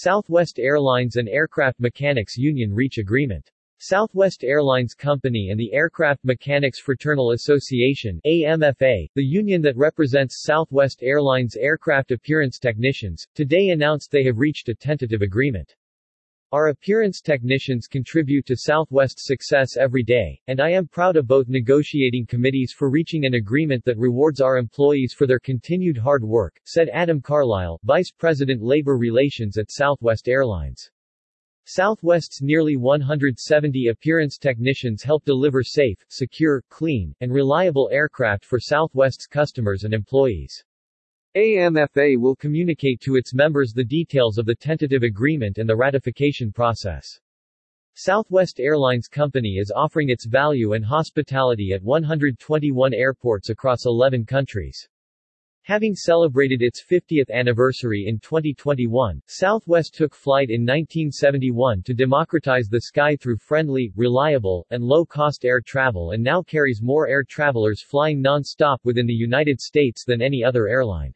Southwest Airlines and Aircraft Mechanics Union reach agreement. Southwest Airlines Company and the Aircraft Mechanics Fraternal Association AMFA, the union that represents Southwest Airlines aircraft appearance technicians, today announced they have reached a tentative agreement. Our appearance technicians contribute to Southwest's success every day, and I am proud of both negotiating committees for reaching an agreement that rewards our employees for their continued hard work, said Adam Carlisle, Vice President Labor Relations at Southwest Airlines. Southwest's nearly 170 appearance technicians help deliver safe, secure, clean, and reliable aircraft for Southwest's customers and employees. AMFA will communicate to its members the details of the tentative agreement and the ratification process. Southwest Airlines Company is offering its value and hospitality at 121 airports across 11 countries. Having celebrated its 50th anniversary in 2021, Southwest took flight in 1971 to democratize the sky through friendly, reliable, and low-cost air travel and now carries more air travelers flying non-stop within the United States than any other airline.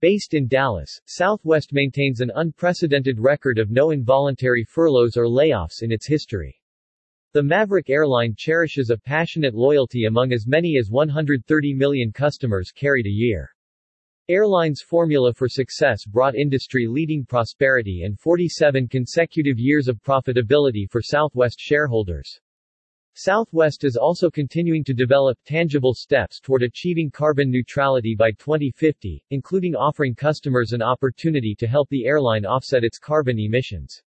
Based in Dallas, Southwest maintains an unprecedented record of no involuntary furloughs or layoffs in its history. The Maverick airline cherishes a passionate loyalty among as many as 130 million customers carried a year. Airline's formula for success brought industry-leading prosperity and 47 consecutive years of profitability for Southwest shareholders. Southwest is also continuing to develop tangible steps toward achieving carbon neutrality by 2050, including offering customers an opportunity to help the airline offset its carbon emissions.